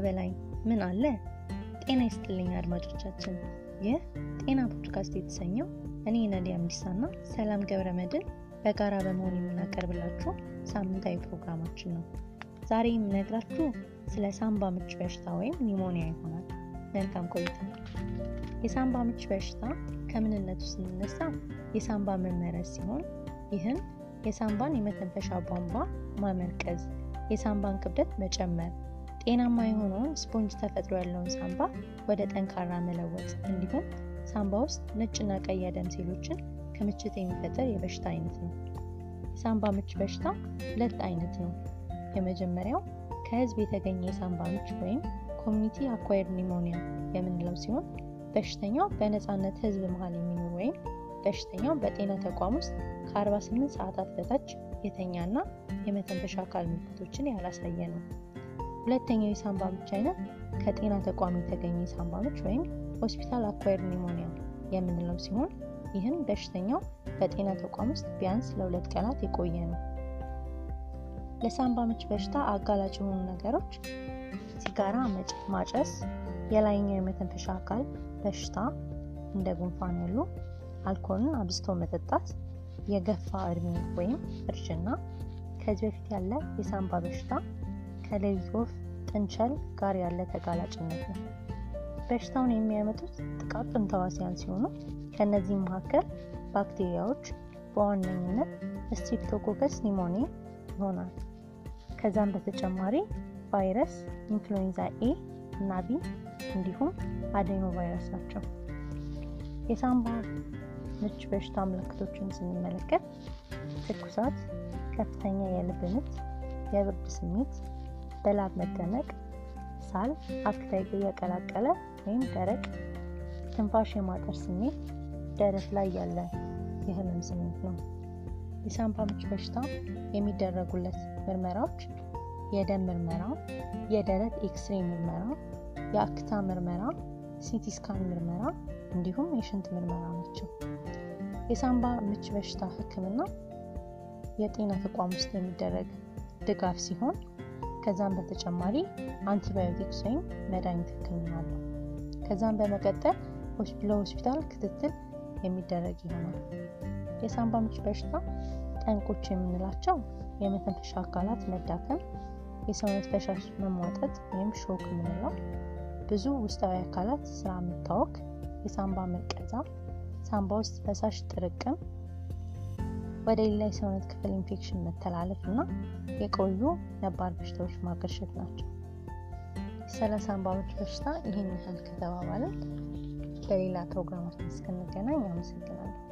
በላይ ምን አለ? ጤና ይስጥልኝ አድማጮቻችን። ይህ ጤና ፖድካስት የተሰኘው እኔ ነዲያ አምዲሳና ሰላም ገብረ መድን በጋራ በመሆን የምናቀርብላችሁ ሳምንታዊ ፕሮግራማችን ነው። ዛሬ የምነግራችሁ ስለ ሳምባ ምች በሽታ ወይም ኒሞኒያ ይሆናል። መልካም ቆይታ። የሳምባ ምች በሽታ ከምንነቱ ስንነሳ የሳምባ መመረዝ ሲሆን ይህም የሳምባን የመተንፈሻ ቧንቧ ማመርቀዝ፣ የሳምባን ክብደት መጨመር፣ ጤናማ የሆነውን ስፖንጅ ተፈጥሮ ያለውን ሳምባ ወደ ጠንካራ መለወጥ እንዲሁም ሳምባ ውስጥ ነጭና ቀይ የደም ሴሎችን ክምችት የሚፈጠር የበሽታ አይነት ነው። የሳምባ ምች በሽታ ሁለት አይነት ነው። የመጀመሪያው ከህዝብ የተገኘ የሳምባ ምች ወይም community acquired pneumonia የምንለው ሲሆን በሽተኛው በነፃነት ህዝብ መሀል የሚኖር ወይም በሽተኛው በጤና ተቋም ውስጥ ከ48 ሰዓታት በታች የተኛና የመተንፈሻ አካል ምልክቶችን ያላሳየ ነው። ሁለተኛው የሳምባ ምች አይነት ከጤና ተቋም የተገኘ የሳምባ ምች ወይም ሆስፒታል አኳየርድ ኒሞኒያ የምንለው ሲሆን ይህም በሽተኛው በጤና ተቋም ውስጥ ቢያንስ ለሁለት ቀናት የቆየ ነው። ለሳምባ ምች በሽታ አጋላጭ የሆኑ ነገሮች ሲጋራ ማጨስ፣ የላይኛው የመተንፈሻ አካል በሽታ እንደ ጉንፋን ያሉ፣ አልኮልን አብዝቶ መጠጣት፣ የገፋ እድሜ ወይም እርጅና፣ ከዚህ በፊት ያለ የሳምባ በሽታ፣ ከሌሊት ወፍ፣ ጥንቸል ጋር ያለ ተጋላጭነት ነው። በሽታውን የሚያመጡት ጥቃቅን ተዋሲያን ሲሆኑ ከእነዚህም መካከል ባክቴሪያዎች በዋነኝነት Streptococcus pneumoniae ይሆናል። ከዛም በተጨማሪ ቫይረስ፣ ኢንፍሉዌንዛ A እና B እንዲሁም adenovirus ናቸው። የሳምባ ምች በሽታ ምልክቶችን ስንመለከት ትኩሳት፣ ከፍተኛ የልብ ምት፣ የብርድ ስሜት፣ በላብ መጠመቅ፣ ሳል፣ አክታ የቀላቀለ ወይም ደረቅ፣ ትንፋሽ የማጠር ስሜት፣ ደረት ላይ ያለ የህመም ስሜት ነው። የሳምባ ምች በሽታ የሚደረጉለት ምርመራዎች የደም ምርመራ፣ የደረት ኤክስሬ ምርመራ፣ የአክታ ምርመራ፣ CT ምርመራ እንዲሁም የሽንት ምርመራ ናቸው። የሳምባ ምች በሽታ ህክምና የጤና ተቋም ውስጥ የሚደረግ ድጋፍ ሲሆን ከዛም በተጨማሪ አንቲባዮቲክስ ወይም መድኃኒት ህክምና አለው። ከዛም በመቀጠል ለሆስፒታል ክትትል የሚደረግ ይሆናል። የሳምባ ምች በሽታ ጠንቆች የምንላቸው የመተንፈሻ አካላት መዳከም፣ የሰውነት ፈሳሽ መሟጠጥ ወይም shock የምንለው፣ ብዙ ውስጣዊ አካላት ስራ መታወክ፣ የሳምባ ማመርቀዝ፣ ሳምባ ውስጥ ፈሳሽ ጥርቅም፣ ወደ ሌላ የሰውነት ክፍል ኢንፌክሽን መተላለፍ እና የቆዩ ነባር በሽታዎች ማገርሸት ናቸው። ሳምባ ምች በሽታ ይህን ያህል ከተባባልን በሌላ ፕሮግራማችን እስክንገናኝ አመሰግናለሁ።